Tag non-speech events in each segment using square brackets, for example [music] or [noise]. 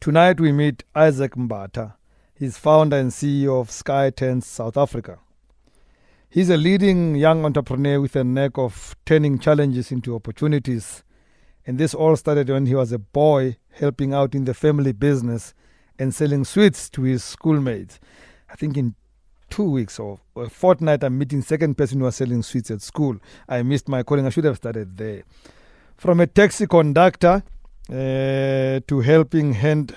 Tonight we meet Isaac Mbatha. He's founder and CEO of Sky Tents South Africa. He's a leading young entrepreneur with a knack of turning challenges into opportunities. And this all started when he was a boy helping out in the family business and selling sweets to his schoolmates. I think in two weeks or a fortnight, I'm meeting second person who was selling sweets at school. I missed my calling. I should have started there. From a taxi conductor to helping hand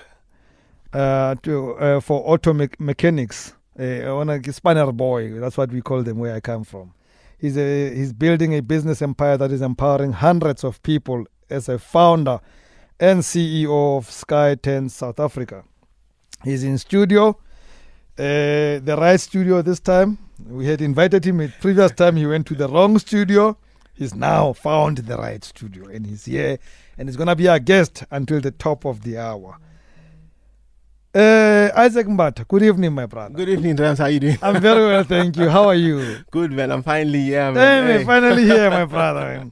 uh, to uh, for auto me- mechanics uh, on a spanner boy. That's what we call them where I come from. He's a, he's building a business empire that is empowering hundreds of people as a founder and CEO of Sky Tents South Africa. He's in studio, uh, the right studio this time. We had invited him. The previous time he went to the wrong studio. He's now found the right studio and he's here and he's going to be our guest until the top of the hour. Uh, Isaac Mbatha, good evening, my brother. Good evening, Rams. How are you doing? I'm very well, thank you. How are you? [laughs] Good, man. I'm finally here, man. Hey, finally here, [laughs] my brother.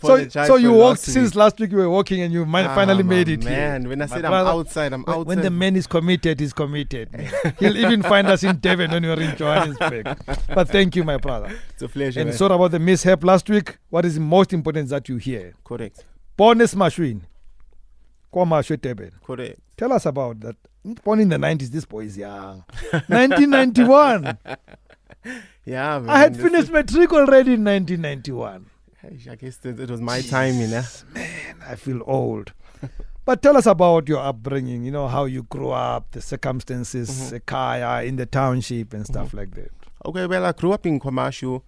So, so you walked since last week. You were walking, and you Ah, finally made it Man, here. when I My said brother, I'm outside, I'm When- outside. When the man is committed, he's committed. [laughs] He'll even find us in Durban when you're in Johannesburg. But thank you, my brother. it's a pleasure, And man. sorry about the mishap last week. What is most important is that you hear. correct, Bonus Machine. Correct. Tell us about that. Born in the 90s, this boy is young. 1991. [laughs] Yeah, man. I had finished is- trick already in 1991. I guess it, was my time, you know. Man, I feel old. but tell us about your upbringing, you know, how you grew up, the circumstances, Mm-hmm. Kaya, in the township and stuff like that. Okay, well, I grew up in Kwamashu.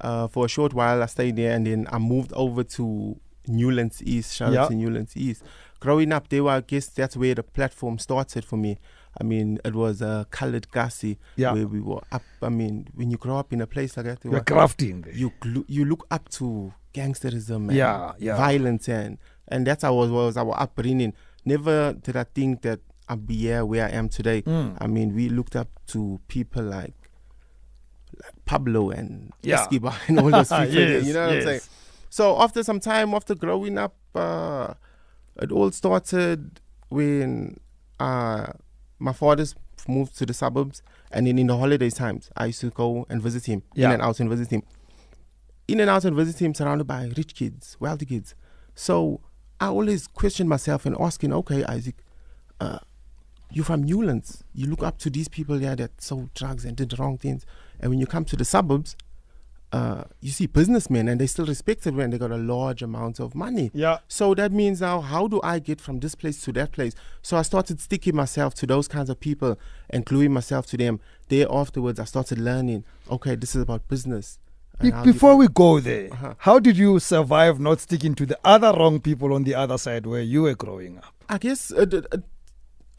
Uh, for a short while, I stayed there, and then I moved over to Newlands East. Shout Yeah. out to Newlands East. Growing up there, I guess that's where the platform started for me. I mean, it was a colored Gasi Yeah. where we were up. I mean, when you grow up in a place like that, You're were- crafting you you look up to gangsterism and Yeah, yeah. violence and and that's how was was our upbringing. Never did I think that I'd be here where I am today. Mm. I mean, we looked up to people like, like Pablo and Yeah. Escobar and all those [laughs] people. yes, you know what I'm saying? So after some time, after growing up, uh, it all started when uh, my father's moved to the suburbs, and then in the holiday times, I used to go and visit him, Yeah. in and out and visit him, in and out and visit him, surrounded by rich kids, wealthy kids. So I always question myself and asking, okay, Isaac, uh, you're from Newlands. You look up to these people here that sold drugs and did the wrong things, and when you come to the suburbs, uh, you see businessmen and they still respected when they got a large amount of money. Yeah. So that means now, how do I get from this place to that place? So I started sticking myself to those kinds of people and gluing myself to them. There afterwards, I started learning. Okay, this is about business. Be- And you before we go there, Uh-huh. how did you survive not sticking to the other wrong people on the other side where you were growing up? I guess it, it, it,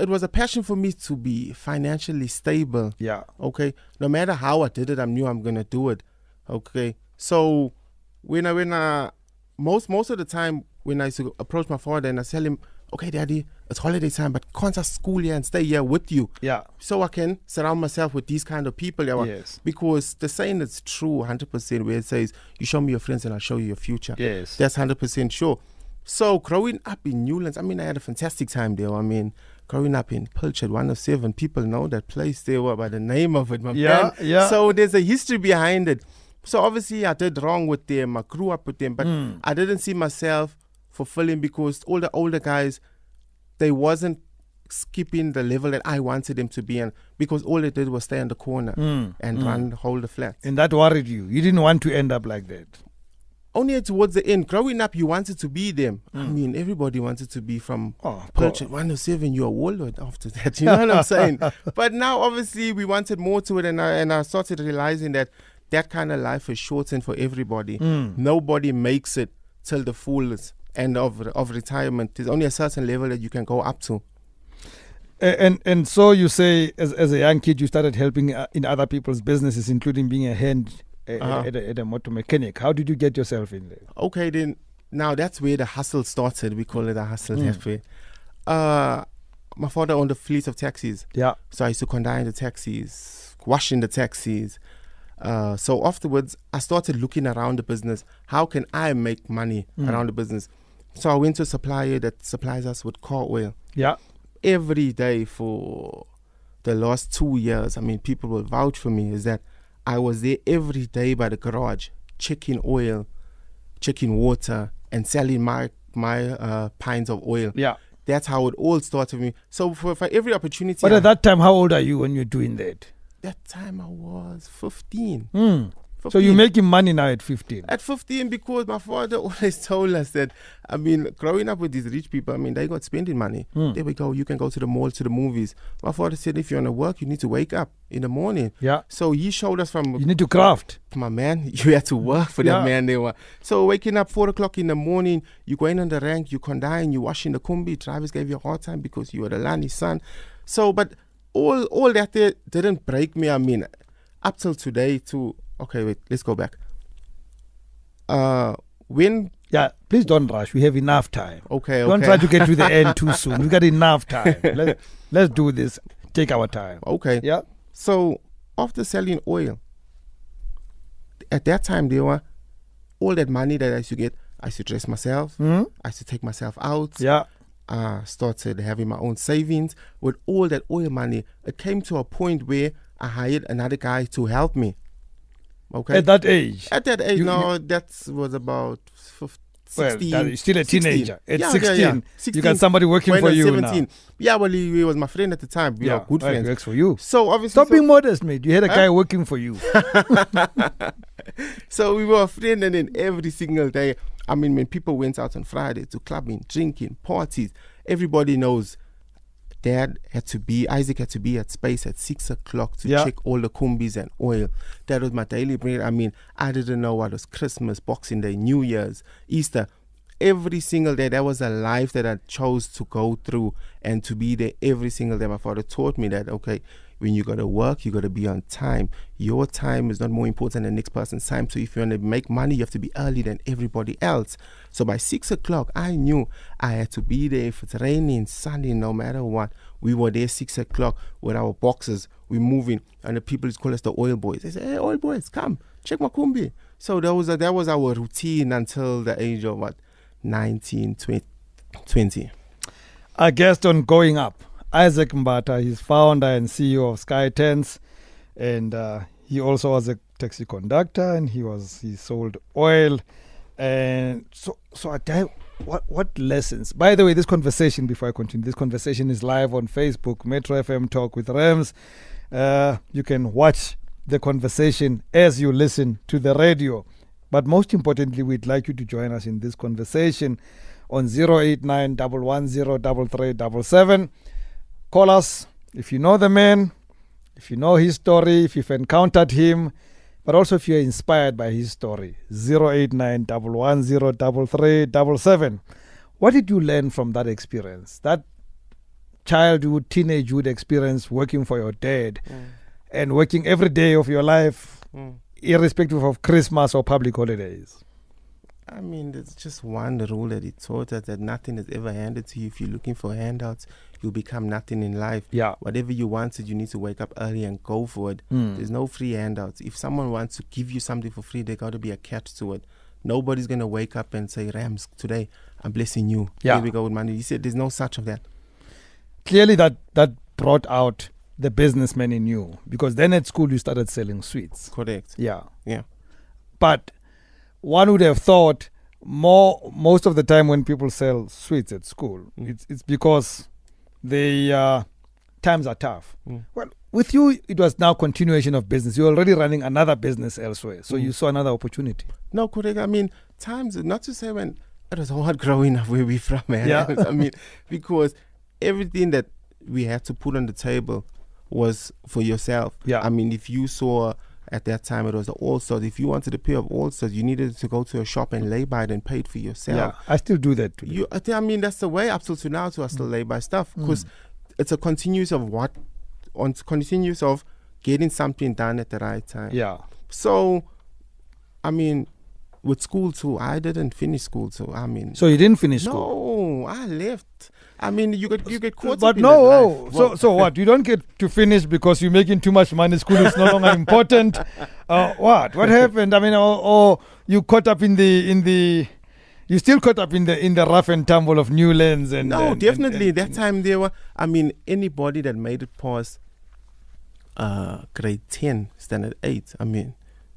it was a passion for me to be financially stable. Yeah. Okay, no matter how I did it, I knew I'm gonna do it. Okay, so when I when I most most of the time when I used to approach my father and I tell him, okay, daddy, it's holiday time, but can't I school here and stay here with you? Yeah. so I can surround myself with these kind of people. yeah, Yes. Because the saying is true 100% where it says, you show me your friends and I'll show you your future. Yes. That's 100% sure. So growing up in Newlands, I mean, I had a fantastic time there. I mean, growing up in Pilchard, 107, people know that place there by the name of it, my Yeah, man. yeah. So there's a history behind it. So obviously I did wrong with them. I grew up with them, but Mm. I didn't see myself fulfilling because all the older guys, they wasn't skipping the level that I wanted them to be in because all they did was stay in the corner Mm, and mm. run hold the flat. And that worried you. You didn't want to end up like that. Only towards the end, growing up, you wanted to be them. I mean, everybody wanted to be from Oh, Perch at 107. You're a warlord after that. [laughs] You know what I'm saying? [laughs] But now, obviously, we wanted more to it, and I, and I started realizing that that kind of life is shortened for everybody. Mm. Nobody makes it till the fullest end of of retirement. There's only a certain level that you can go up to. And and so you say, as, as a young kid, you started helping uh, in other people's businesses, including being a hand uh, Uh-huh. at, a, at a motor mechanic. How did you get yourself in there? Okay, then now that's where the hustle started. We call it a hustle Mm. Uh, my father owned a fleet of taxis. Yeah. So I used to conduct the taxis, washing the taxis. Uh, so afterwards, I started looking around the business. How can I make money Mm. around the business? So I went to a supplier that supplies us with car oil. Yeah. every day for the last two years, I mean, people will vouch for me, is that I was there every day by the garage, checking oil, checking water, and selling my my uh, pints of oil. Yeah. That's how it all started for me. So for, for every opportunity, But I- at that time, how old are you when you're doing that? That time I was 15. Hmm. So you're making money now at 15. At 15, because my father [laughs] always told us that, I mean, growing up with these rich people, I mean, they got spending money. Hmm. There we go, you can go to the mall, to the movies. My father said, if you want to work, you need to wake up in the morning. Yeah. So he showed us from You need to craft. my man, [laughs] you had to work for that man. They were so waking up four o'clock in the morning. You going on the rank, you condign, you washing the kombi. Drivers gave you a hard time because you were the Lani son. So, but all all that there didn't break me. I mean, up till today. To okay, wait, let's go back. Uh, when Yeah. Please don't rush. We have enough time. okay, okay, Don't try to get to the end too [laughs] soon. We've got enough time. Let, let's do this. Take our time. okay. Yeah. So after selling oil, at that time there were all that money that I used to get. I used to dress myself. Hmm? I used to take myself out. Yeah. Uh, started having my own savings with all that oil money. It came to a point where I hired another guy to help me. Okay. At that age. At that age, you- no, that was about 15, Well, 16. that is still a 16. teenager. At Yeah, 16, yeah, yeah. you got somebody working for you 17. now. Yeah, well, he, he was my friend at the time. We yeah, are good right, friends. works for you. So obviously, Stop so, being modest, mate. You had a Huh? guy working for you. [laughs] so we were a friend, and then every single day, I mean, when people went out on Friday to clubbing, drinking, parties, everybody knows Dad had to be, Isaac had to be at space at six o'clock to Yeah. check all the kombis and oil. That was my daily bread. I mean, I didn't know what was Christmas, Boxing Day, New Year's, Easter. Every single day, that was a life that I chose to go through and to be there every single day. My father taught me that, okay, when you got to work, you got to be on time. Your time is not more important than the next person's time. So if you want to make money, you have to be early than everybody else. So by six o'clock, I knew I had to be there. If it's raining, sunny, no matter what, we were there six o'clock with our boxes. We're moving, and the people call us the oil boys. They say, "Hey, oil boys, come check my kombi." So that was that was our routine until the age of what 19, 20. 20. Our guest on Going Up, Isaac Mbatha. He's founder and CEO of Sky Tents, and uh, he also was a taxi conductor, and he was he sold oil, and so so I tell what what lessons. By the way, this conversation before I continue, this conversation is live on Facebook, Metro FM Talk with Rams. Uh, you can watch the conversation as you listen to the radio. But most importantly, we'd like you to join us in this conversation on 089 110 Call us if you know the man, if you know his story, if you've encountered him, but also if you're inspired by his story. 089 110 What did you learn from that experience? That childhood, teenagehood experience working for your dad and working every day of your life, Mm. irrespective of Christmas or public holidays. I mean, there's just one rule that he taught us that nothing is ever handed to you. If you're looking for handouts, you'll become nothing in life. Yeah. Whatever you wanted, you need to wake up early and go for it. Mm. There's no free handouts. If someone wants to give you something for free, there got to be a catch to it. Nobody's gonna wake up and say, "Rams, today I'm blessing you." Yeah. Here we go with money. He said, "There's no such of that." Clearly, that, that brought out the businessman in you because then at school you started selling sweets. Correct. Yeah. Yeah. But one would have thought more most of the time when people sell sweets at school, Mm. it's it's because the uh, times are tough. Mm. Well, with you, it was now continuation of business. You're already running another business elsewhere, so Mm. you saw another opportunity. No, correct. I mean, times not to say when it was hard [laughs] growing up where we from, man. Yeah. [laughs] I mean, because everything that we had to put on the table was for yourself. Yeah. I mean, if you saw at that time it was the All Stars. If you wanted a pair of All Stars, you needed to go to a shop and lay by it and pay it for yourself. Yeah, I still do that today. You, I mean, that's the way up till to now to I still mm. lay by stuff mm. because it's a continuous of what, on continuous of getting something done at the right time. yeah. So, I mean, with school too, I didn't finish school too. I mean, So you didn't finish school. no, I left. I mean, you get you get caught. But no, oh, so Well, so what? You don't get to finish because you're making too much money. School is no longer important. [laughs] Uh, what? What happened? I mean, or, or you caught up in the in the You still caught up in the in the rough and tumble of Newlands and no, and- and- definitely. and- that time there were. I mean, anybody that made it past uh, grade ten, standard eight. I mean,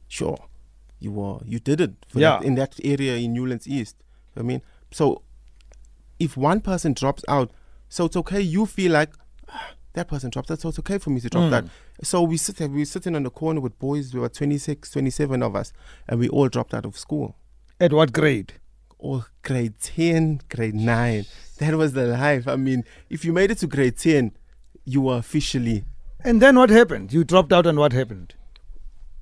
sure, you were you did it. For Yeah. that, in that area in Newlands East. I mean, so if one person drops out, so it's okay. You feel like "Ah, that person dropped out, so it's okay for me to drop Mm. that. So we sit there, we were sitting on the corner with boys. We were 26, 27 of us, and we all dropped out of school. At what grade? All grade ten, grade nine. That was the life. I mean, if you made it to grade ten, you were officially And then what happened? You dropped out, and what happened?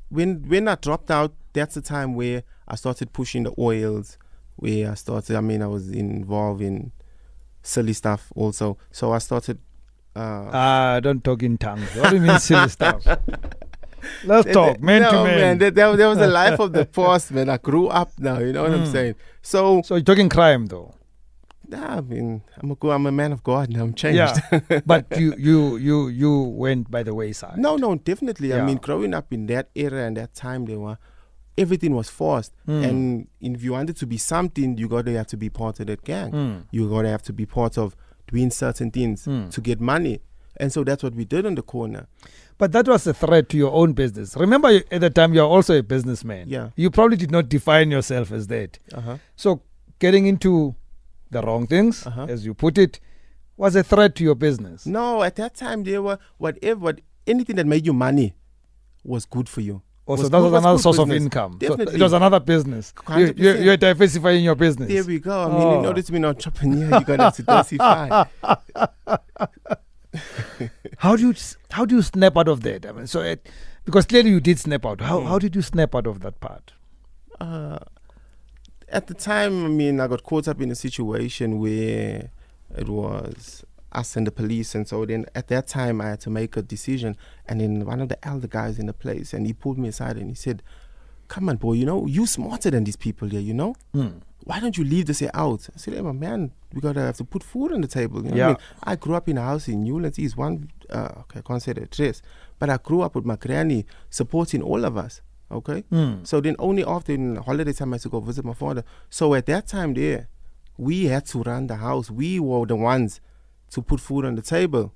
when when I dropped out, that's the time where I started pushing the oils. Where I started, I mean, I was involved in silly stuff also. So I started. Uh, Ah, don't talk in tongues. What do you mean silly stuff? [laughs] Let's talk, man no, to man. Man, that, that, that was the [laughs] life of the past, man. I grew up now. You know what I'm Mm. saying? So, So you're talking crime, though. nah, I mean, I'm a I'm a man of God now. I'm changed. Yeah, [laughs] but you you you you went by the wayside. No, no, definitely. I mean, growing up in that era and that time, there were everything was forced, Mm. and if you wanted to be something, you gotta have to be part of that gang. Mm. You gotta have to be part of doing certain things Mm. to get money, and so that's what we did on the corner. But that was a threat to your own business. Remember, at the time, you're also a businessman. Yeah. You probably did not define yourself as that. Uh huh. So getting into the wrong things, Uh-huh. as you put it, was a threat to your business. No, at that time there were whatever, what, anything that made you money was good for you. Also, Was that was was another source of business. income. So it was another business. You, you, you're diversifying your business. There we go. I mean, Oh. in order to be an entrepreneur, you gotta diversify. [laughs] How do you how do you snap out of that? I mean, so it, because clearly you did snap out. How Mm. how did you snap out of that part? uh, at the time, I mean, I got caught up in a situation where it was us and the police, and so then at that time, I had to make a decision. And then one of the elder guys in the place, and he pulled me aside and he said, "Come on, boy, you know, you smarter than these people here. You know, Hmm. why don't you leave this here out?" I said, "Hey, my man, we gotta have to put food on the table." You know Yeah. I mean? I grew up in a house in Newlands East, one, uh, okay, I can't say the address, but I grew up with my granny supporting all of us. Okay. Hmm. So then only after in holiday time I used to go visit my father. So at that time there, we had to run the house. We were the ones to put food on the table.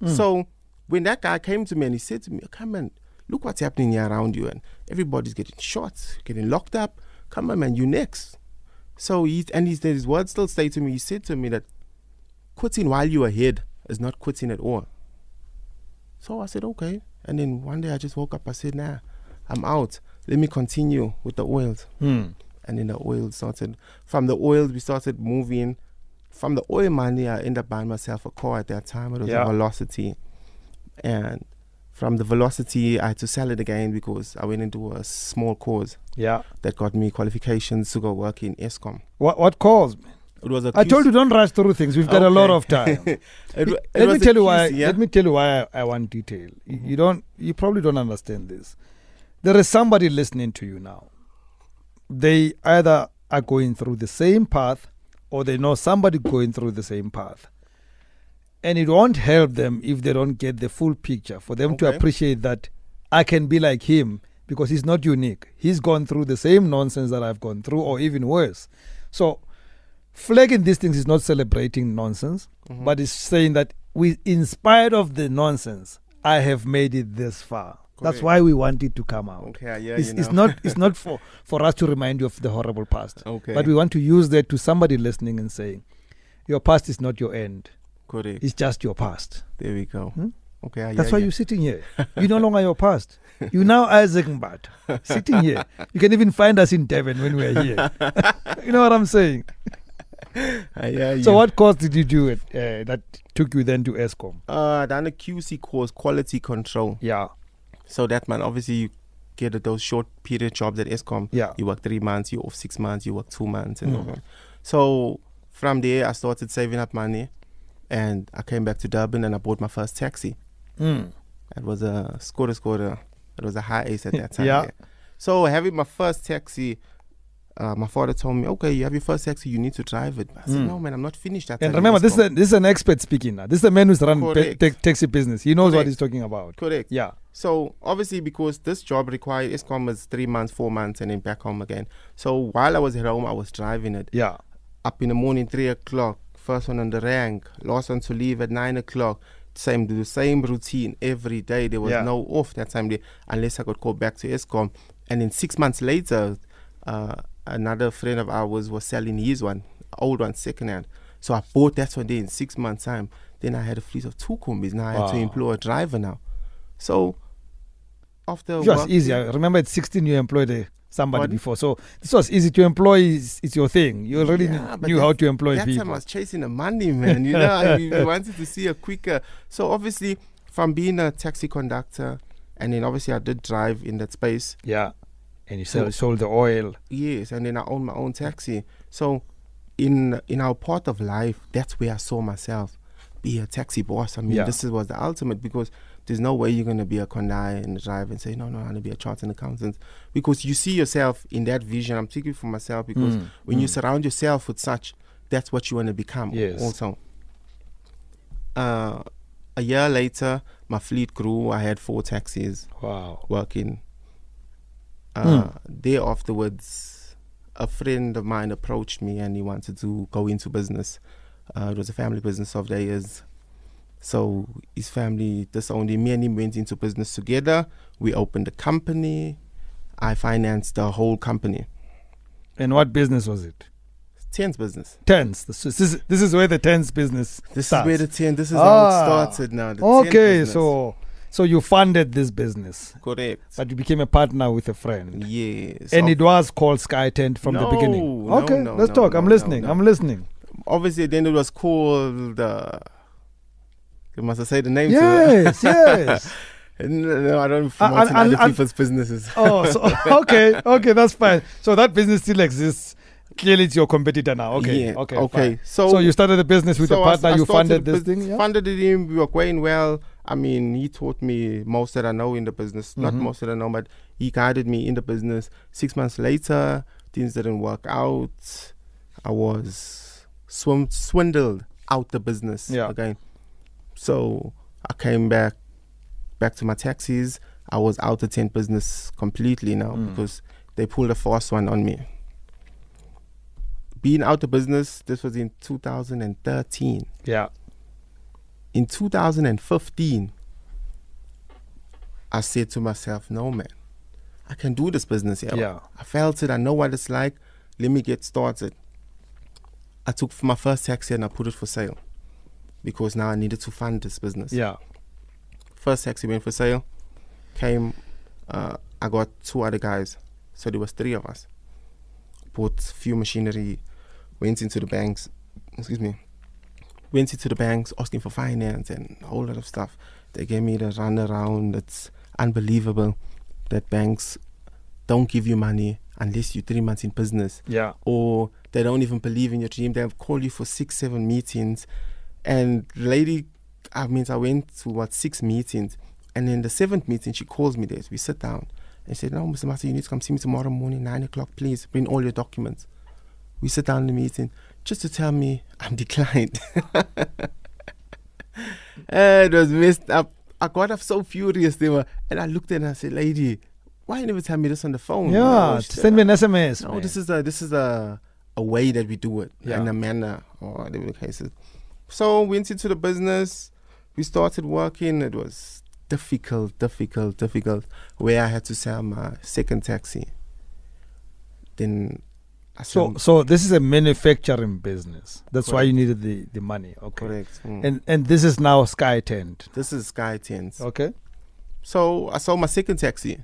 Mm. So when that guy came to me and he said to me, Come on, look what's happening here around you and everybody's getting shot, getting locked up. Come on man, you next. So he and he, his words still stay to me. He said to me that quitting while you're ahead is not quitting at all. So I said, okay. And then one day I just woke up. I said, nah, I'm out. Let me continue with the oils. Hmm. And then the oil started. From the oils, we started moving. From the oil money, I ended up buying myself a car at that time. It was Yeah. a Velocity. And from the Velocity, I had to sell it again because I went into a small cause Yeah. that got me qualifications to go work in Eskom. What what caused? It was a I told you don't rush through things. We've got a lot of time. [laughs] It it let me tell you why. Yeah? Let me tell you why I, I want detail. You, mm-hmm. you don't. You probably don't understand this. There is somebody listening to you now. They either are going through the same path, or they know somebody going through the same path, and it won't help them if they don't get the full picture. For them to appreciate that I can be like him because he's not unique. He's gone through the same nonsense that I've gone through, or even worse. So flagging these things is not celebrating nonsense, Mhm. but it's saying that we, in spite of the nonsense, I have made it this far. That's why we want it to come out. Okay, yeah, it's, you it's not it's [laughs] not for, for us to remind you of the horrible past. Okay. But we want to use that to somebody listening and saying, Your past is not your end. Correct. It's just your past. There we go. Hmm? Okay. I That's why you. you're sitting here. [laughs] You're no longer your past. You're now Isaac Mbatha, sitting here. You can even find us in Durban when we're here. [laughs] you know what I'm saying? You. So, what course did you do it uh, that took you then to Eskom? Uh, done a QC course, quality control. Yeah, So that man, obviously, you get those short period jobs at Eskom. yeah. You work three months, you off six months, you work two months, and Mm. all that. So from there, I started saving up money, and I came back to Durban and I bought my first taxi. Mm. It was a Skoda Skoda. It was a Hiace at that [laughs] time. Yeah. yeah. So having my first taxi, uh, my father told me, "Okay, you have your first taxi. You need to drive it." I said, Mm. "No, man, I'm not finished." At that And remember, this is, a, this is an expert speaking now. This is a man who's run Correct. taxi business. He knows what he's talking about. correct. Yeah. So obviously, because this job required Eskom was three months, four months, and then back home again. So while I was at home, I was driving it Yeah. up in the morning, three o'clock. First one on the rank, last one to leave at nine o'clock. Same, do the same routine every day. There was Yeah. no off that time, there, unless I could go back to Eskom. And then six months later, uh, another friend of ours was selling his one, old one, second hand. So I bought that one day in six months' time. Then I had a fleet of two combis. Now I had to employ a driver now. So after It was easy. I remember at 16 you employed a, somebody Pardon? before. So this was easy to employ. It's, it's your thing. You already Yeah, knew how to employ that people. time I was chasing the money, man. You know, I we [laughs] wanted to see a quicker. So obviously, from being a taxi conductor, and then obviously I did drive in that space. yeah. And you So- sold the oil. Yes, and then I own my own taxi. So, in in our part of life, that's where I saw myself be a taxi boss. I mean, Yeah. this is, was the ultimate because there's no way you're gonna be a conductor and drive and say no, no, I'm gonna be a chartered accountant because you see yourself in that vision. I'm speaking for myself because Mm, when you mm. surround yourself with such, that's what you want to become. Yes. Also, uh, a year later, my fleet grew. I had four taxis Wow. working. Uh, Hmm. There afterwards, a friend of mine approached me and he wanted to go into business. Uh, it was a family business of theirs. So his family disowned him. Me and him went into business together. We opened a company. I financed the whole company. And what business was it? Tens business. Tents. This is, this is, this where the tents business This starts. is where the ten. This is Ah. how it started now. Okay, so so you funded this business, correct. but you became a partner with a friend. Yes. And it was called Sky Tent from the beginning. no, Okay, no, let's no, talk. I'm no, listening. no, I'm listening. obviously then it was called. Uh, must I say the name? to Yes, yes. [laughs] no, no, I don't Uh, promote in and- other and- people's businesses. Oh, so [laughs] [laughs] okay, okay, that's fine. So that business still exists. Clearly, it's your competitor now. Okay, Yeah, okay, okay. fine. So, So you started the business with so a I- partner. I you funded this thing. Yeah. Funded it him. We were going well. I mean, he taught me most that I know in the business. Not Mhm. most that I know, but he guided me in the business. Six months later, things didn't work out. I was swim- swindled out the business Yeah. again. So I came back, back to my taxis. I was out of the tent business completely now Mm. because they pulled a fast one on me. Being out of business, this was in 2013 Yeah. in 2015, I said to myself, no, man, I can do this business here. Yeah. I felt it. I know what it's like. Let me get started. I took my first taxi and I put it for sale because now I needed to fund this business. Yeah. First taxi went for sale. Came, uh, I got two other guys. So there was three of us. Bought few machinery, went into the banks, excuse me, went into the banks asking for finance and a whole lot of stuff. They gave me the run around. It's unbelievable that banks don't give you money unless you're three months in business Yeah. or they don't even believe in your dream. They'll call you for six, seven meetings. And the lady, I mean, I went to what, six meetings. And in the seventh meeting, she calls me there. We sit down and she said, No, Mr. Master, you need to come see me tomorrow morning, nine o'clock, please. Bring all your documents. We sit down in the meeting just to tell me I'm [laughs] declined. It was messed up. I got up so furious they were, and I looked at her and I said, "Lady, why you never tell me this on the phone?" Yeah. Oh, she Send me an SMS. no, man. this is a this is a a way that we do it Yeah. in a manner or whatever the case is. So went into the business. We started working. It was difficult, difficult, difficult. Where I had to sell my second taxi. Then I So, so this is a manufacturing business. That's why you needed the, the money. Okay. correct. Mm. And and this is now Sky Tent. this is Sky Tents. Okay. So I sold my second taxi.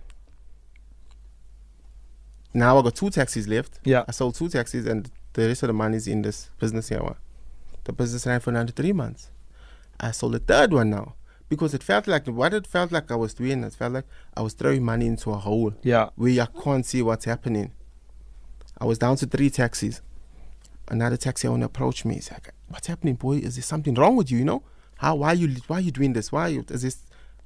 Now I got two taxis left. Yeah. I sold two taxis, and the rest of the money is in this business here. The business ran for another three months. I sold the third one now because it felt like what it felt like I was doing. It felt like I was throwing money into a hole Yeah. where I can't see what's happening. I was down to three taxis. Another taxi owner approached me. He's like, "What's happening, boy? Is there something wrong with you? You know, how? Why you? Why are you doing this? Why you, is this?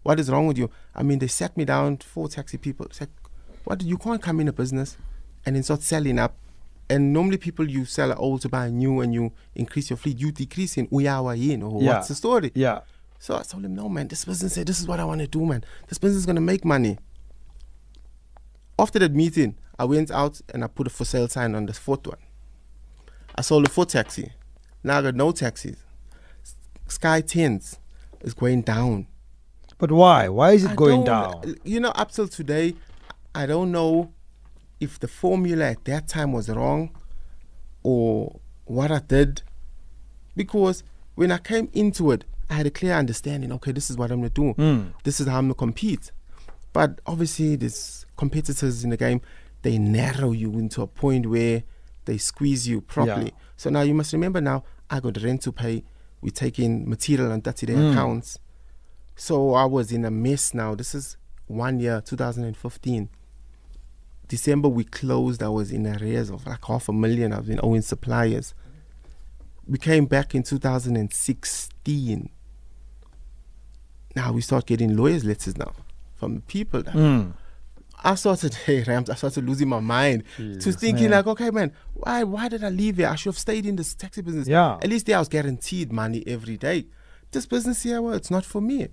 What is wrong with you?" I mean, they sat me down. Four taxi people. It's like, "What? You can't come in a business and then start selling up." And normally, people you sell old to buy new, and you increase your fleet. You decrease in uyawa yin or Yeah. what's the story? Yeah. So I told him, no, man, this business, said, this is what I want to do, man. This business is going to make money. After that meeting, I went out and I put a for sale sign on the fourth one. I sold a four taxi. Now I got no taxis. Sky Tents is going down. But why? Why is it I going down? You know, up till today, I don't know if the formula at that time was wrong or what I did. Because when I came into it, I had a clear understanding okay, this is what I'm going to do. Mm. This is how I'm going to compete. But obviously, there's competitors in the game, they narrow you into a point where they squeeze you properly. Yeah. So now you must remember now, I got rent to pay. We take in material on 30 day Mm. accounts. So I was in a mess now. This is one year, 2015. December we closed. I was in arrears of like half a million. I've been owing suppliers. We came back in 2016. Now we start getting lawyers' letters now from the people. Mm. I started, [laughs] hey Rams, I started losing my mind to thinking man. like, okay, man, why why did I leave here? I should have stayed in this taxi business. Yeah. At least there I was guaranteed money every day. This business here, well, it's not for me.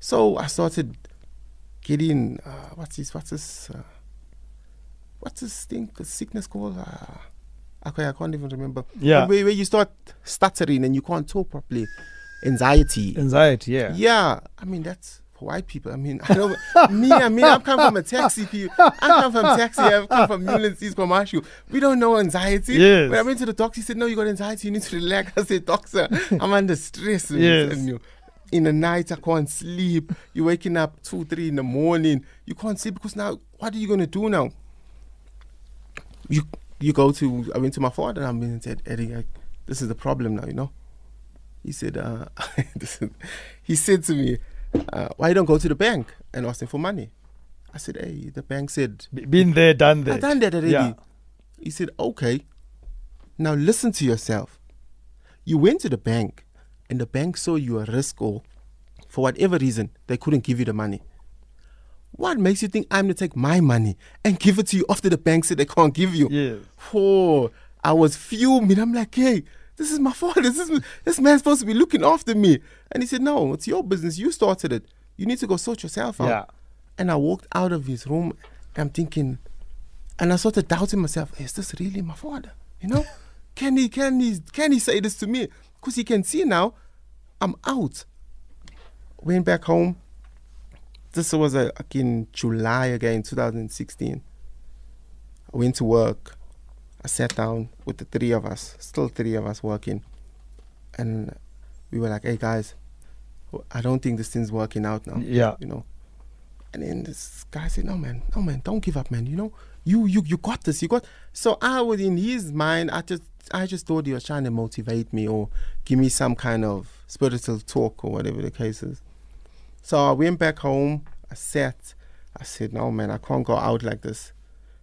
So I started getting uh, what's this? What's this? Uh, what's this thing? The sickness called? Uh, okay, I can't even remember. Yeah. Where, where you start stuttering and you can't talk properly. Anxiety. Anxiety, yeah. Yeah, I mean that's for white people. I mean, I don't. [laughs] me, I mean, I've come from a taxi. People, I come from taxi. I've come from Newlands East Commercial. We don't know anxiety. Yes. When I went to the doctor, he said, "No, you got anxiety. You need to relax." I said, "Doctor, I'm under stress." Yes. And you, in the night, I can't sleep. You're waking up two, three in the morning. You can't sleep because now, what are you gonna do now? You you go to. I went to my father and I and said, Eddie, I, this is the problem now. You know. He said, uh, [laughs] is, he said to me, uh, why you don't go to the bank and ask them for money? I said, hey, the bank said, Been there, done that. I've done that already. Yeah. He said, okay, now listen to yourself. You went to the bank and the bank saw you a risk or for whatever reason, they couldn't give you the money. What makes you think I'm going to take my money and give it to you after the bank said they can't give you? Yes. Oh, I was fuming. I'm like, hey, this is my [laughs] fault. This is this man's supposed to be looking after me. And he said, no, it's your business. You started it. You need to go sort yourself out. Yeah. And I walked out of his room. And I'm thinking, and I started doubting myself. Is this really my father? You know, [laughs] can he can he can he say this to me? Because he can see now, I'm out. Went back home. This was uh, like in July again, 2016. I went to work. I sat down with the three of us, still three of us working, and we were like, "Hey guys, I don't think this thing's working out now." Yeah. you know. And then this guy said, "No man, no man, don't give up, man. You know, you you you got this. You got." So I was in his mind. I just I just thought he was trying to motivate me or give me some kind of spiritual talk or whatever the case is. So I went back home. I sat. I said, "No man, I can't go out like this."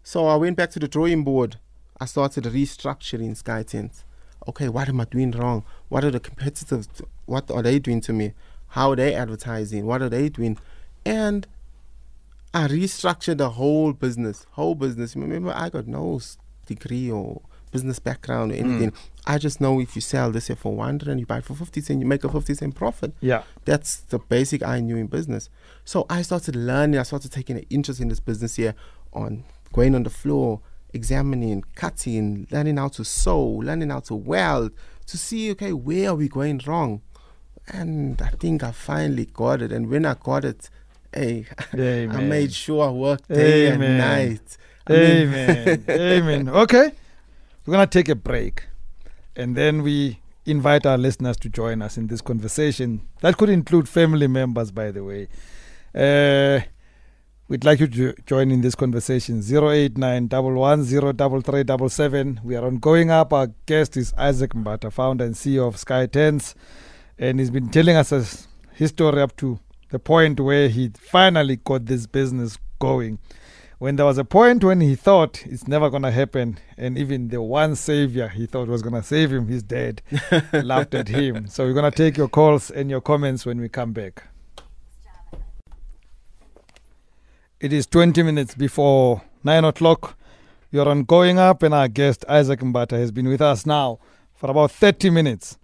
So I went back to the drawing board. I started restructuring Sky Tents. Okay, what am I doing wrong? What are the competitors? What are they doing to me? How are they advertising? What are they doing? And I restructured the whole business, whole business. Remember, I got no degree or business background or mm. anything. I just know if you sell this here for 100 and you buy it for 50 cent, you make a 50 cent profit. Yeah. That's the basic I knew in business. So I started learning, I started taking an interest in this business here on going on the floor, examining, cutting, learning how to sew, learning how to weld, to see, okay, where are we going wrong? And I think I finally got it. And when I got it, hey, [laughs] I made sure I worked day Amen. and night. I mean- Amen. [laughs] Amen. Okay. We're going to take a break and then we invite our listeners to join us in this conversation. That could include family members, by the way. Uh, we'd like you to join in this conversation 089 We are on Going Up. Our guest is Isaac Mbatha, founder and CEO of Sky Tents. And he's been telling us his story up to the point where he finally got this business going when there was a point when he thought it's never going to happen and even the one savior he thought was going to save him he's dead. [laughs] Laughed at him. So we're going to take your calls and your comments when we come back. It is 20 minutes before 9 o'clock. You're on going up and our guest isaac mbatha has been with us now for about 30 minutes.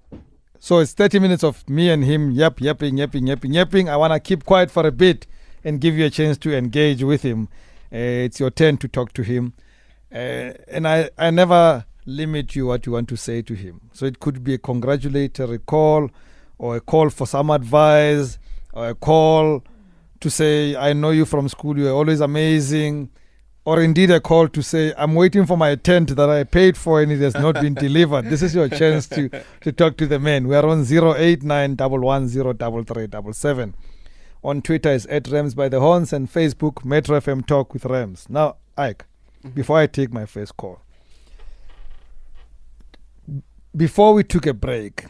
So it's 30 minutes of me and him yap, yapping, yapping, yapping, yapping. I want to keep quiet for a bit and give you a chance to engage with him. Uh, it's your turn to talk to him. Uh, and I, I never limit you what you want to say to him. So it could be a congratulatory call or a call for some advice or a call to say, I know you from school, you're always amazing. Or indeed a call to say, I'm waiting for my tent that I paid for and it has not been [laughs] delivered. This is your chance to, to talk to the man. We are on 089 On Twitter is at Rams by the Horns and Facebook Metro FM Talk with Rams. Now, Ike, Mhm. before I take my first call, before we took a break,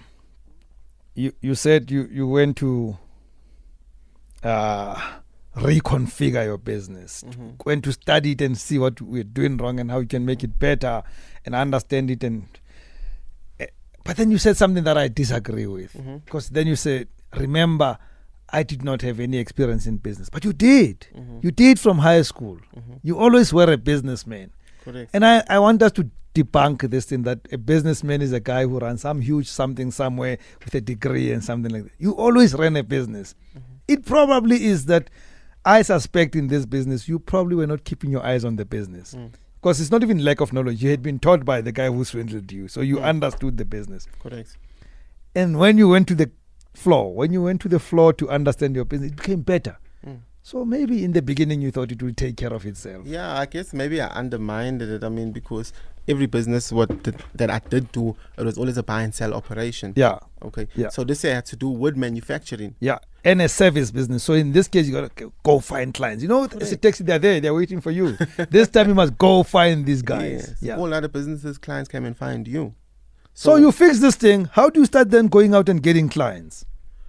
you you said you you went to uh, reconfigure your business, Mhm. went to study it and see what we're doing wrong and how you can make it better and understand it and. eh, But then you said something that I disagree with Mhm. because then you said, remember, I did not have any experience in business, but you did. Mhm. You did from high school. Mhm. You always were a businessman. Correct. And I, I want us to debunk this thing that a businessman is a guy who runs some huge something somewhere with a degree and something like that. You always ran a business. It probably is that I suspect in this business you probably were not keeping your eyes on the business. Mm. Because it's not even lack of knowledge. You had been taught by the guy who swindled you. So you Mm. understood the business. Correct. And when you went to the floor, when you went to the floor to understand your business, it became better. Mm. So maybe in the beginning you thought it would take care of itself. Yeah, I guess maybe I undermined it. I mean, because every business what did, that I did do, it was always a buy and sell operation. Yeah. Okay. Yeah. So this had to do with manufacturing. Yeah, and a service business. So in this case, you gotta go find clients. You know, it's a taxi, they're there, they're waiting for you. [laughs] this time, you must go find these guys. Yes. Yeah. All other businesses, clients come and find you. So you fix this thing. How do you start then going out and getting clients?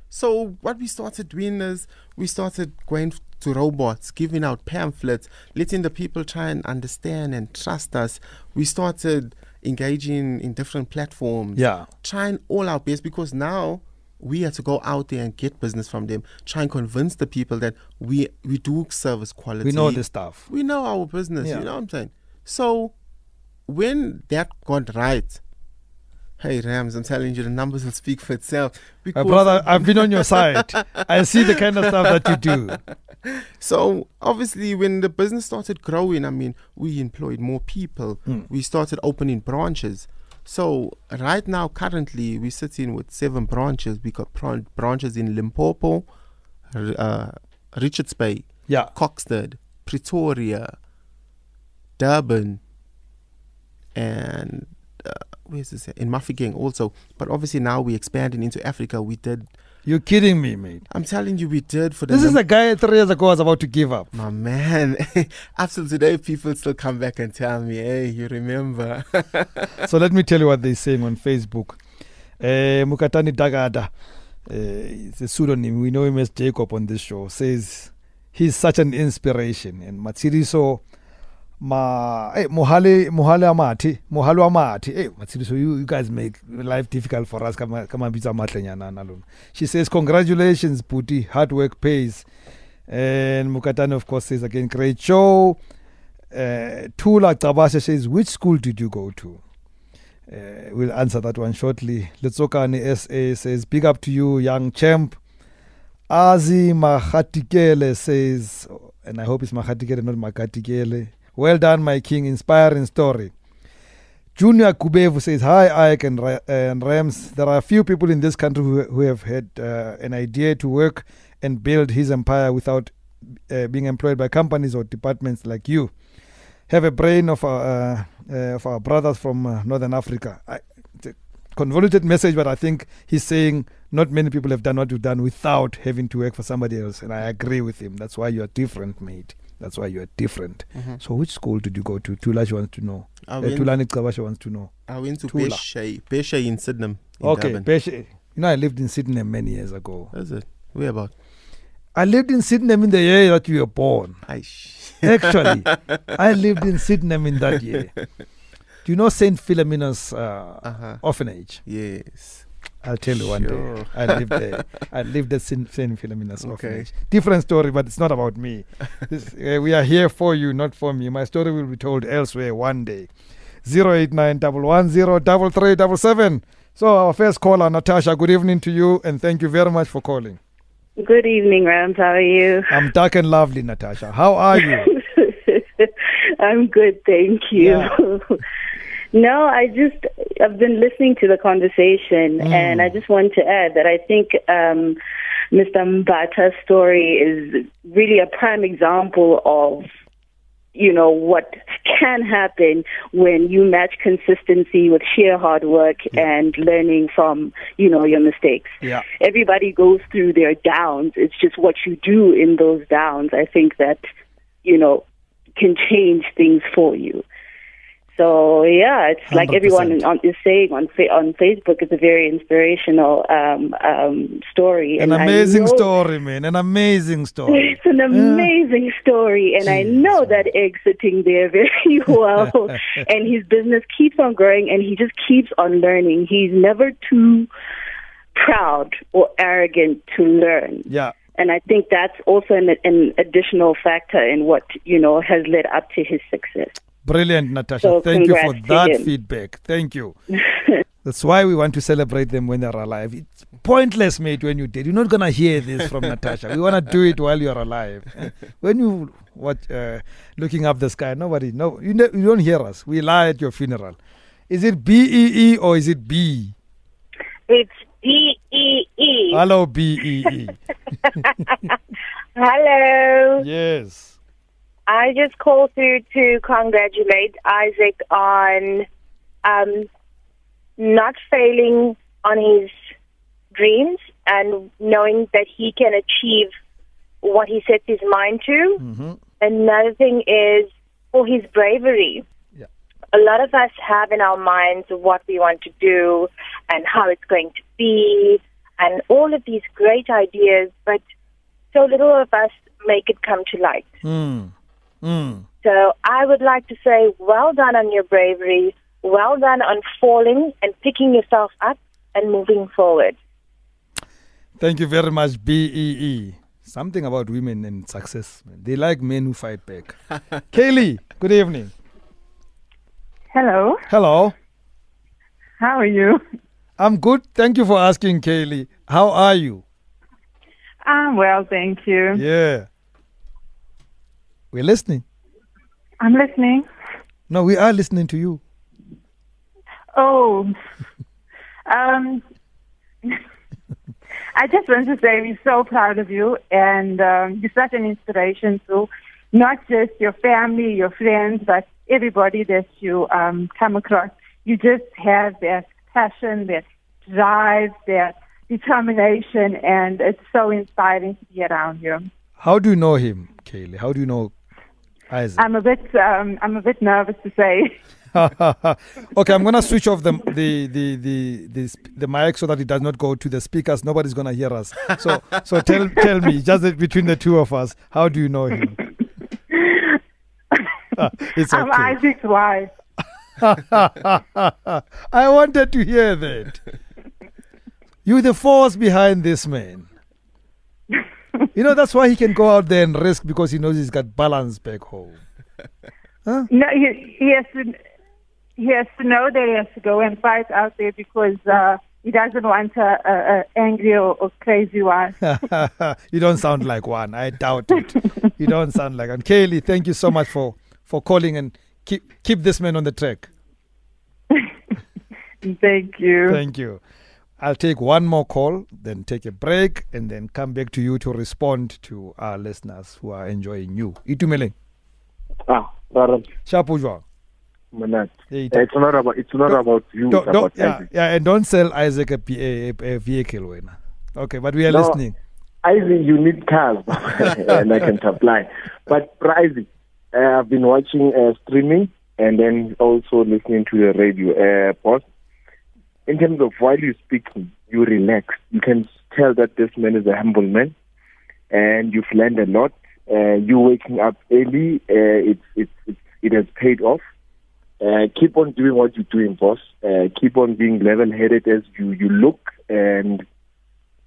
So what we started doing is we started going to robots, giving out pamphlets, letting the people try and understand and trust us. We started engaging in different platforms, Yeah, trying all our best because now we have to go out there and get business from them, try and convince the people that we we do service quality. we know this stuff. We know our business. Yeah. You know what I'm saying? So when that got right, hey Rams, I'm telling you, the numbers will speak for itself. My brother, I've been on your side. I see the kind of stuff that you do. [laughs] So obviously, when the business started growing, I mean, we employed more people. Mm. We started opening branches. So right now, currently, we're sitting with seven branches. We got bran- branches in Limpopo, uh, Richards Bay, Yeah, Kokstad, Pretoria, Durban, and uh, where's this? In Mafeking also. But obviously now we're expanding into Africa. We did. you're kidding me, mate. I'm telling you, we did for the. This is a guy three years ago was about to give up. My man, [laughs] up till today, people still come back and tell me, "Hey, you remember?" [laughs] so let me tell you what they're saying on Facebook. Uh, Mukatani Dagada, uh, it's a pseudonym. We know him as Jacob on this show. Says he's such an inspiration. And Matsiriso, ma, hey, Mohale, Mohale Amati, Mohalo Amati. Hey, Matsiriso, you, you guys make life difficult for us. Come on, biza matlenyana nalona. She says, congratulations, Puti. Hard work pays. And Mukatani, of course, says again, great show. Uh, Tula Tabasha says, which school did you go to? Uh, we'll answer that one shortly. Letsokani SA says, big up to you, young champ. Azi Mahatikele says, and I hope it's Mahatikele, not Makatikele. Well done, my king. Inspiring story. Junior Kubevu says, Hi, Ike and, and Rams. There are few people in this country who, who have had uh, an idea to work and build his empire without uh, being employed by companies or departments like you. Have a brain of our, uh, uh, of our brothers from uh, Northern Africa. I, convoluted message, but I think he's saying not many people have done what you've done without having to work for somebody else. And I agree with him. That's why you're different, mate. That's why you're different. Mhm. So, which school did you go to? Tula, she wants to know. I Uh, went, Tulani Kabasha wants to know. I went to Tula. Peshe, Peshe in Sydney. In okay, Durban. Peshe. You know, I lived in Sydney many years ago. That's it. Where about? I lived in Sydney in the year that you were born. [laughs] Actually, I lived in Sydney in that year. [laughs] Do you know St. Philomena's uh, Uh-huh. orphanage? Yes. I'll tell you one day. I lived there. I lived at St. St. Philomena's Okay. orphanage. Different story, but it's not about me. [laughs] This, uh, we are here for you, not for me. My story will be told elsewhere one day. 089 110 3377. So, our first caller, Natasha, good evening to you and thank you very much for calling. Good evening, Rams. How are you? I'm dark and lovely, Natasha. How are you? [laughs] I'm good, thank you. Yeah. [laughs] no, I just I've been listening to the conversation, Mm. and I just want to add that I think um, Mr. Mbatha's story is really a prime example of you know what can happen when you match consistency with sheer hard work and learning from you know your mistakes Yeah. everybody goes through their downs. It's just what you do in those downs. I think that, you know, can change things for you. So yeah, it's like 100%. everyone on, is saying on fa- on Facebook. It's a very inspirational um, um, story. An and amazing know- story, man. An amazing story. [laughs] It's an amazing story, and I know that Egg's sitting there [laughs] very [laughs] well, and his business keeps on growing, and he just keeps on learning. He's never too proud or arrogant to learn. Yeah. And I think that's also an, an additional factor in what, you know, has led up to his success. Brilliant, Natasha. So Thank you for that him. feedback. Thank you. [laughs] That's why we want to celebrate them when they're alive. It's pointless, mate, when you're dead. You're not going to hear this from [laughs] Natasha. We want to do it while you're alive. [laughs] When you watch, uh, looking up the sky, nobody, no, you, ne- you don't hear us. We lie at your funeral. Is it B E E or is it B? It's B E E. Hello, B E E. Hello. Yes. I just called through to congratulate Isaac on um, not failing on his dreams and knowing that he can achieve what he sets his mind to. hmm Another thing is for his bravery. Yeah. A lot of us have in our minds what we want to do and how it's going to be and all of these great ideas, but so little of us make it come to light. Mm. Mm. So I would like to say, well done on your bravery, well done on falling and picking yourself up and moving forward. Thank you very much, B E E. Something about women and success. They like men who fight back. [laughs] Kaylee, good evening. Hello, Hello. how are you? I'm good. Thank you for asking, Kaylee. How are you? I'm well, thank you. Yeah. We're listening. I'm listening. No, we are listening to you. Oh, um, [laughs] I just want to say we're so proud of you, and um, you're such an inspiration to not just your family, your friends, but everybody that you um, come across. You just have that passion, that drive, that determination, and it's so inspiring to be around you. How do you know him, Kaylee? How do you know Isaac? I'm a bit, um, I'm a bit nervous to say. [laughs] okay, I'm gonna switch off the the the the the, sp- the mic so that it does not go to the speakers. Nobody's gonna hear us. So so tell tell me, just between the two of us, how do you know him? [laughs] It's I'm okay. Isaac's wife. [laughs] I wanted to hear that. You're the force behind this man. You know, that's why he can go out there and risk because he knows he's got balance back home. [laughs] No, he, he has to. He has to know that he has to go and fight out there because uh, he doesn't want a, a, a angry or, or crazy one. [laughs] you don't sound like one. I doubt it. you don't sound like one. Kaylee, thank you so much for, for calling and keep keep this man on the track. [laughs] Thank you. Thank you. I'll take one more call, then take a break, and then come back to you to respond to our listeners who are enjoying you. Itumeleng. Ah, Rara, Shapo? Manat. Hey, It's not about it's not Don't- about you. don't, about yeah, Isaac. yeah, and don't sell Isaac a vehicle, wena. Okay, but we are No. listening. Isaac, you need cars, [laughs] and I can supply. But Isaac, uh, I've been watching uh, streaming and then also listening to the radio. Uh, boss, in terms of while you're speaking, you relax. You can tell that this man is a humble man, and you've learned a lot. Uh, you waking up early, uh, it's, it's, it's, it has paid off. Uh, keep on doing what you're doing, boss. Uh, keep on being level-headed as you, you look, and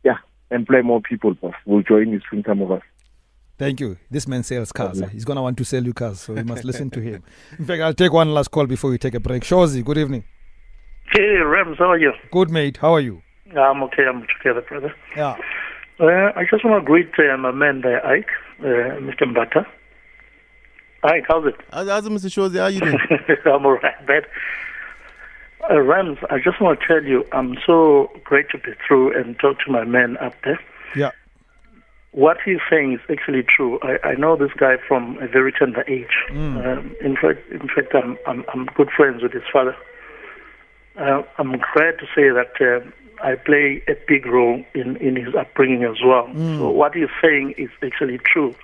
yeah, employ more people, boss. We'll join you soon, some of us. Thank you. This man sells cars. He's going to want to sell you cars, so you must listen to him. In fact, I'll take one last call before we take a break. Shozi, good evening. Hey, Rams, how are you? Good, mate. How are you? I'm okay. I'm together, brother. Yeah. Uh, I just want to greet uh, my man there, Ike, uh, Mr. Mbatha. Ike, how's it? How's how's it, Mr. Shozi? How are you doing? [laughs] I'm all right, man. Uh, Rams, I just want to tell you, I'm so great to be through and talk to my man up there. Yeah. What he's saying is actually true. I, I know this guy from a very tender age. Um, in fact, in fact, I'm, I'm I'm good friends with his father. Uh, I'm glad to say that uh, I play a big role in, in his upbringing as well. So what he's saying is actually true.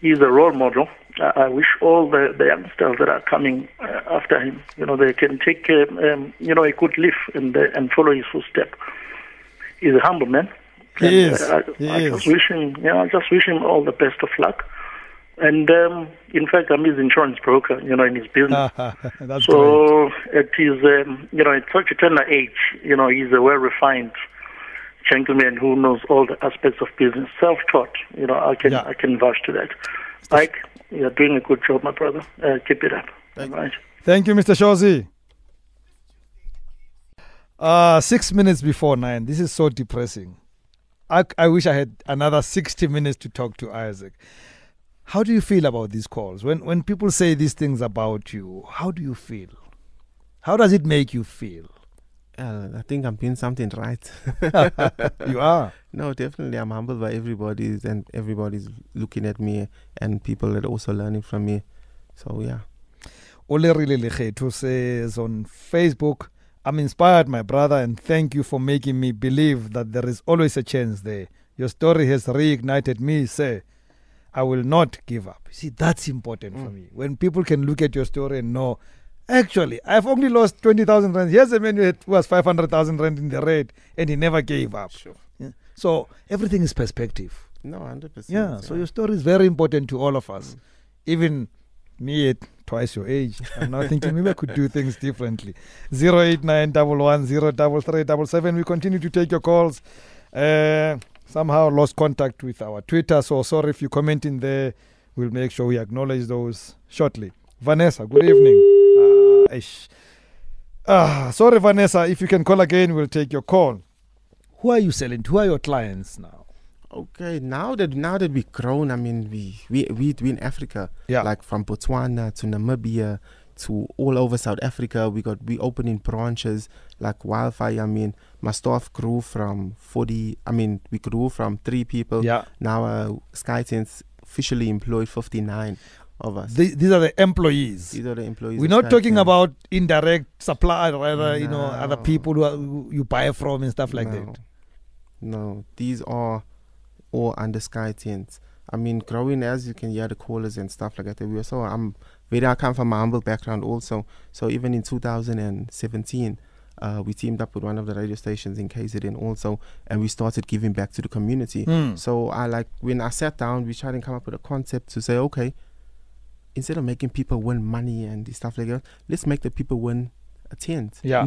He's a role model. I, I wish all the, the youngsters that are coming uh, after him, you know, they can take, um, um, you know, a good leaf and uh, and follow his footstep. He's a humble man. He And, is. uh, I, He I is. just wish him, you know, I just wish him all the best of luck. And um, in fact, I'm his insurance broker, you know, in his business. [laughs] That's. So at his, um, you know, at such a tender age, you know, he's a well-refined gentleman who knows all the aspects of business, self-taught. You know, I can Yeah. I can vouch to that. Mike, you're doing a good job, my brother. Uh, keep it up. Thank, right. Thank you, Mr. Shozi. Uh, six minutes before nine. This is so depressing. I, I wish I had another 60 minutes to talk to Isaac. How do you feel about these calls? When, when people say these things about you, how do you feel? How does it make you feel? Uh, I think I'm doing something right. [laughs] You are. no, definitely, I'm humbled by everybody, and everybody's looking at me, and people are also learning from me. So yeah. Olerile Lekgetho says on Facebook, I'm inspired, my brother, and thank you for making me believe that there is always a chance there. Your story has reignited me, sir. I will not give up. See, that's important for me. When people can look at your story and know, actually, I've only lost 20,000 rand. Here's a man who has 500,000 rand in the red and he never gave up. Sure. Yeah. So everything is perspective. No, hundred percent. Yeah, so your story is very important to all of us. Even me at twice your age, I'm now thinking maybe I could do things differently. 08911033377. We continue to take your calls. Uh, somehow lost contact with our Twitter, so sorry if you comment in there. We'll make sure we acknowledge those shortly. Vanessa, good evening. Ah, sorry, Vanessa. If you can call again, we'll take your call. Who are you selling to? Who are your clients now? Okay, now that now that we've grown, I mean, we we we we in Africa, Yeah. like from Botswana to Namibia to all over South Africa. We got we opening branches like wildfire. I mean, my staff grew from forty. I mean, we grew from three people. Yeah. Now, uh, officially employed fifty nine of us. The- these are the employees. These are the employees. We're not talking Sky Tents. about indirect supply, rather, you know, other people who, are, who you buy from and stuff like no. that. No, these are all under Sky Tents. I mean, growing as you can hear the callers and stuff like that. We were so I'm very. I come from a humble background also. So even in 2017, uh, we teamed up with one of the radio stations in KZN also, and we started giving back to the community. Hmm. So I like when I sat down, we tried to come up with a concept to say, okay, instead of making people win money and stuff like that, let's make the people win a tent. Yeah.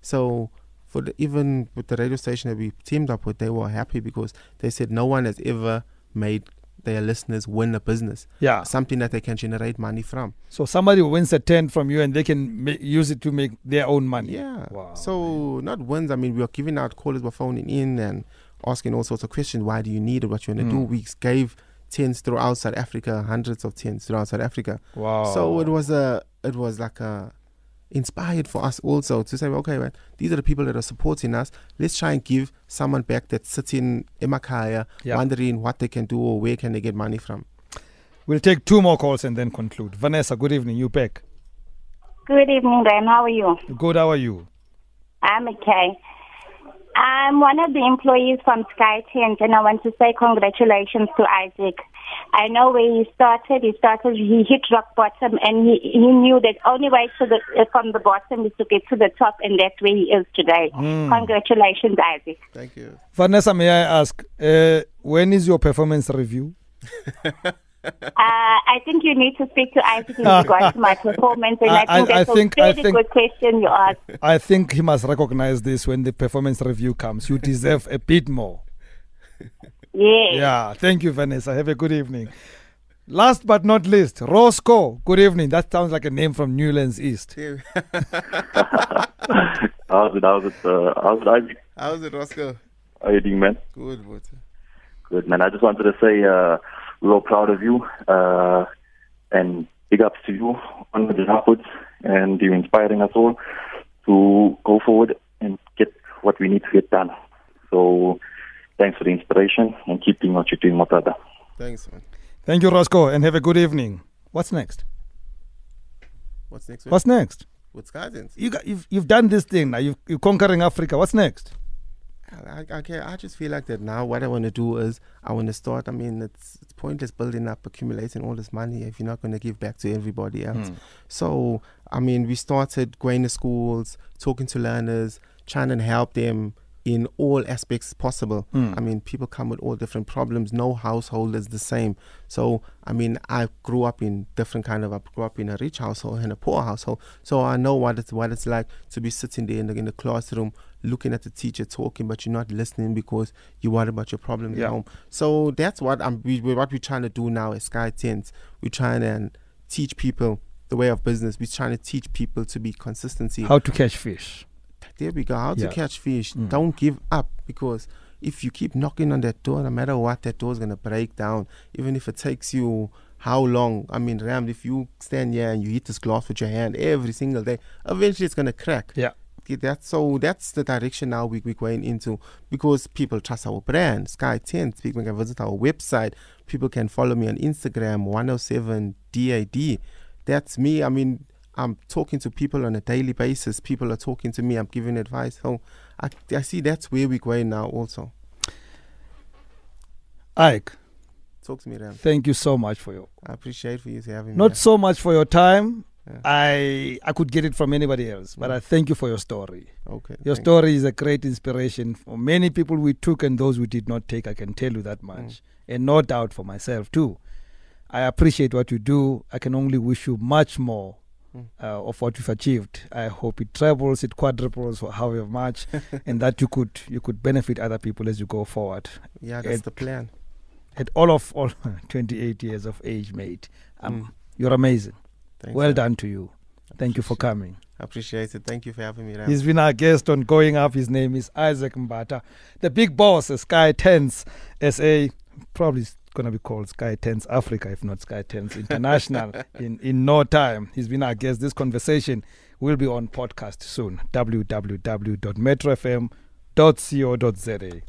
So for the, even with the radio station that we teamed up with, they were happy because they said no one has ever made their listeners win a business, Yeah. something that they can generate money from. So somebody wins a tent from you and they can ma- use it to make their own money. Yeah. Wow. So not wins. I mean, we are giving out callers by phoning in and asking all sorts of questions. Why do you need it? What you want to Mm. do? We gave tents throughout South Africa, hundreds of tents throughout South Africa. Wow. So it was a, it was like a, inspired for us also to say, okay, man, these are the people that are supporting us. Let's try and give someone back that's sitting in Makaya, Yeah. wondering what they can do or where can they get money from. We'll take two more calls and then conclude. Vanessa, good evening. You back. Good evening, Graham. How are you? Good. How are you? I'm okay. I'm one of the employees from Sky Tent, and I want to say congratulations to Isaac. I know where he started. He started, he hit rock bottom, and he, he knew that only way to the uh, from the bottom is to get to the top, and that's where he is today. Congratulations, Isaac. Thank you. Vanessa, may I ask, uh, when is your performance review? [laughs] Uh, I think you need to speak to Isaac in regards to my performance, and [laughs] I, I- think I- I that's think- a I very think- good question you asked. I think he must recognize this when the performance review comes. You deserve a bit more. Yeah. Yeah. Thank you, Vanessa. Have a good evening. Last but not least, Roscoe. Good evening. That sounds like a name from Newlands East. [laughs] [laughs] how's it? How's it? Uh, how's it, Isaac? How's it, Roscoe? How you doing, man? Good, but Good, man. I just wanted to say uh, we're all proud of you, uh, and big ups to you on the upwards, and you're inspiring us all to go forward and get what we need to get done. So, thanks for the inspiration and keep doing what you're doing, my brother. thanks, man. Thank you, Roscoe, and have a good evening. What's next? What's next? What's next? with Sky Tents? You got, you've you've done this thing now. You've, you're conquering Africa. What's next? I, I, okay, I just feel like that now. What I want to do is I want to start. I mean, it's, it's pointless building up, accumulating all this money if you're not going to give back to everybody else. Hmm. So, I mean, we started going to schools, talking to learners, trying to help them in all aspects possible. Hmm. I mean, people come with all different problems. No household is the same. So, I mean, I grew up in different kind of. I grew up in a rich household and a poor household. So I know what it's what it's like to be sitting there in the, in the classroom, looking at the teacher talking, but you're not listening because you worry about your problems Yeah. at home. So that's what I'm. We, what we're trying to do now at Sky Tents. We're trying to um, teach people the way of business. We're trying to teach people to be consistency. How to catch fish. There we go. How Yeah. to catch fish. Mm. Don't give up because if you keep knocking on that door, no matter what, that door is gonna break down. Even if it takes you how long? I mean, Ram, if you stand here and you hit this glass with your hand every single day, eventually it's gonna crack. Yeah. Okay, That's so. That's the direction now we, we're going into because people trust our brand, Sky Tents. People can visit our website. People can follow me on Instagram, 107 DAD. That's me. I mean, I'm talking to people on a daily basis. People are talking to me. I'm giving advice. So I, I see that's where we're going now. Also, Ike, talk to me, Ram. thank you so much for your I appreciate for you having me. not so much for your time. Yeah. I I could get it from anybody else, but mm. I thank you for your story. okay. Your story is a great inspiration for many people we took and those we did not take. I can tell you that mm. much, and no doubt for myself too. I appreciate what you do. I can only wish you much more Mm. uh, of what you've achieved. I hope it trebles, it quadruples, or however much, [laughs] and that you could you could benefit other people as you go forward. Yeah, that's it- the plan. At all of all [laughs] 28 years of age, mate, um, Mm. you're amazing. Thanks, well Ram. done to you. Thank you for coming. Appreciate it. Thank you for having me, Ram. He's been our guest on Going Up. His name is Isaac Mbatha. The big boss, Sky Tents SA. Probably going to be called Sky Tents Africa, if not Sky Tents International, [laughs] in, in no time. He's been our guest. This conversation will be on podcast soon. www.metrofm.co.za.